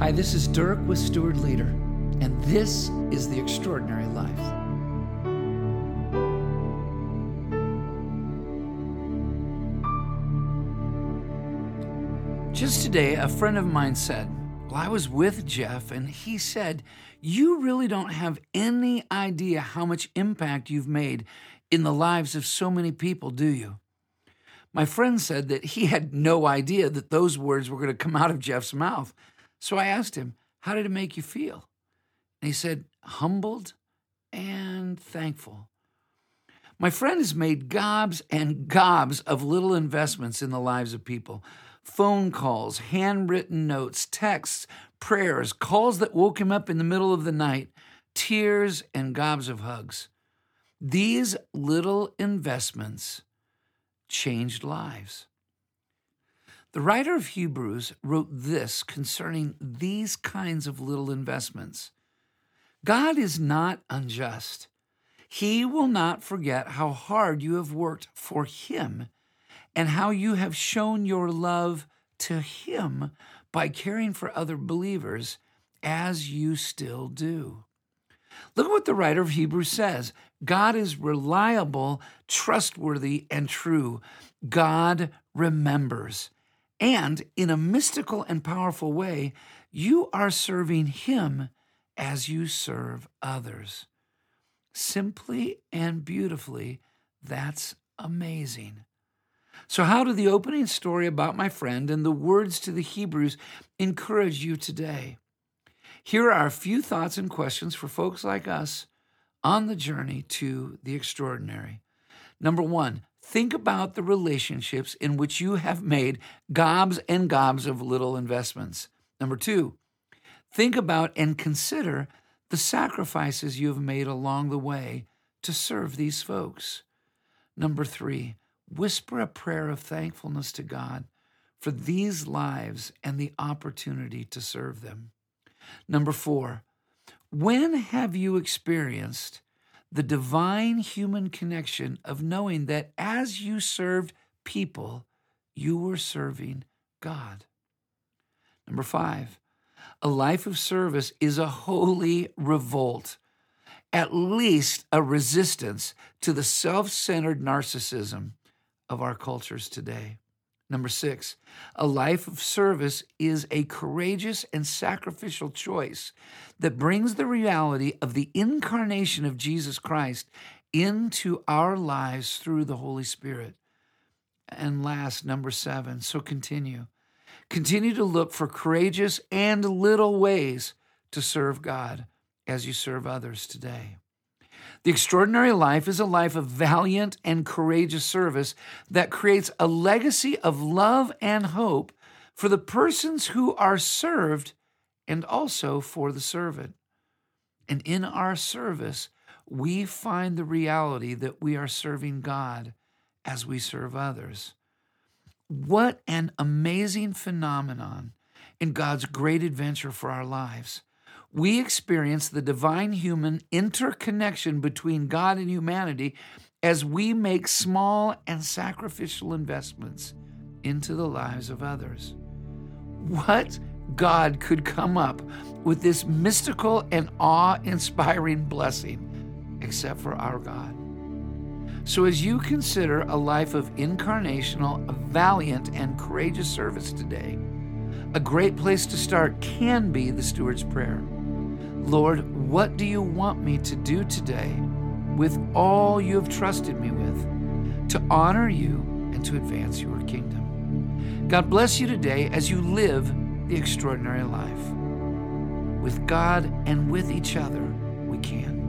Hi, this is Dirk with Steward Leader, and this is The Extraordinary Life. Just today, a friend of mine said, Well, I was with Jeff, and he said, You really don't have any idea how much impact you've made in the lives of so many people, do you? My friend said that he had no idea that those words were going to come out of Jeff's mouth. So I asked him, How did it make you feel? And he said, Humbled and thankful. My friend has made gobs and gobs of little investments in the lives of people phone calls, handwritten notes, texts, prayers, calls that woke him up in the middle of the night, tears, and gobs of hugs. These little investments changed lives. The writer of Hebrews wrote this concerning these kinds of little investments God is not unjust. He will not forget how hard you have worked for Him and how you have shown your love to Him by caring for other believers as you still do. Look at what the writer of Hebrews says God is reliable, trustworthy, and true. God remembers. And in a mystical and powerful way, you are serving Him as you serve others. Simply and beautifully, that's amazing. So, how do the opening story about my friend and the words to the Hebrews encourage you today? Here are a few thoughts and questions for folks like us on the journey to the extraordinary. Number one, think about the relationships in which you have made gobs and gobs of little investments. Number two, think about and consider the sacrifices you have made along the way to serve these folks. Number three, whisper a prayer of thankfulness to God for these lives and the opportunity to serve them. Number four, when have you experienced the divine human connection of knowing that as you served people, you were serving God? Number five, a life of service is a holy revolt, at least a resistance to the self centered narcissism of our cultures today. Number six, a life of service is a courageous and sacrificial choice that brings the reality of the incarnation of Jesus Christ into our lives through the Holy Spirit. And last, number seven, so continue. Continue to look for courageous and little ways to serve God as you serve others today. The extraordinary life is a life of valiant and courageous service that creates a legacy of love and hope for the persons who are served and also for the servant. And in our service, we find the reality that we are serving God as we serve others. What an amazing phenomenon in God's great adventure for our lives we experience the divine human interconnection between God and humanity as we make small and sacrificial investments into the lives of others. What God could come up with this mystical and awe inspiring blessing except for our God? So, as you consider a life of incarnational, valiant, and courageous service today, a great place to start can be the Steward's Prayer. Lord, what do you want me to do today with all you have trusted me with to honor you and to advance your kingdom? God bless you today as you live the extraordinary life. With God and with each other, we can.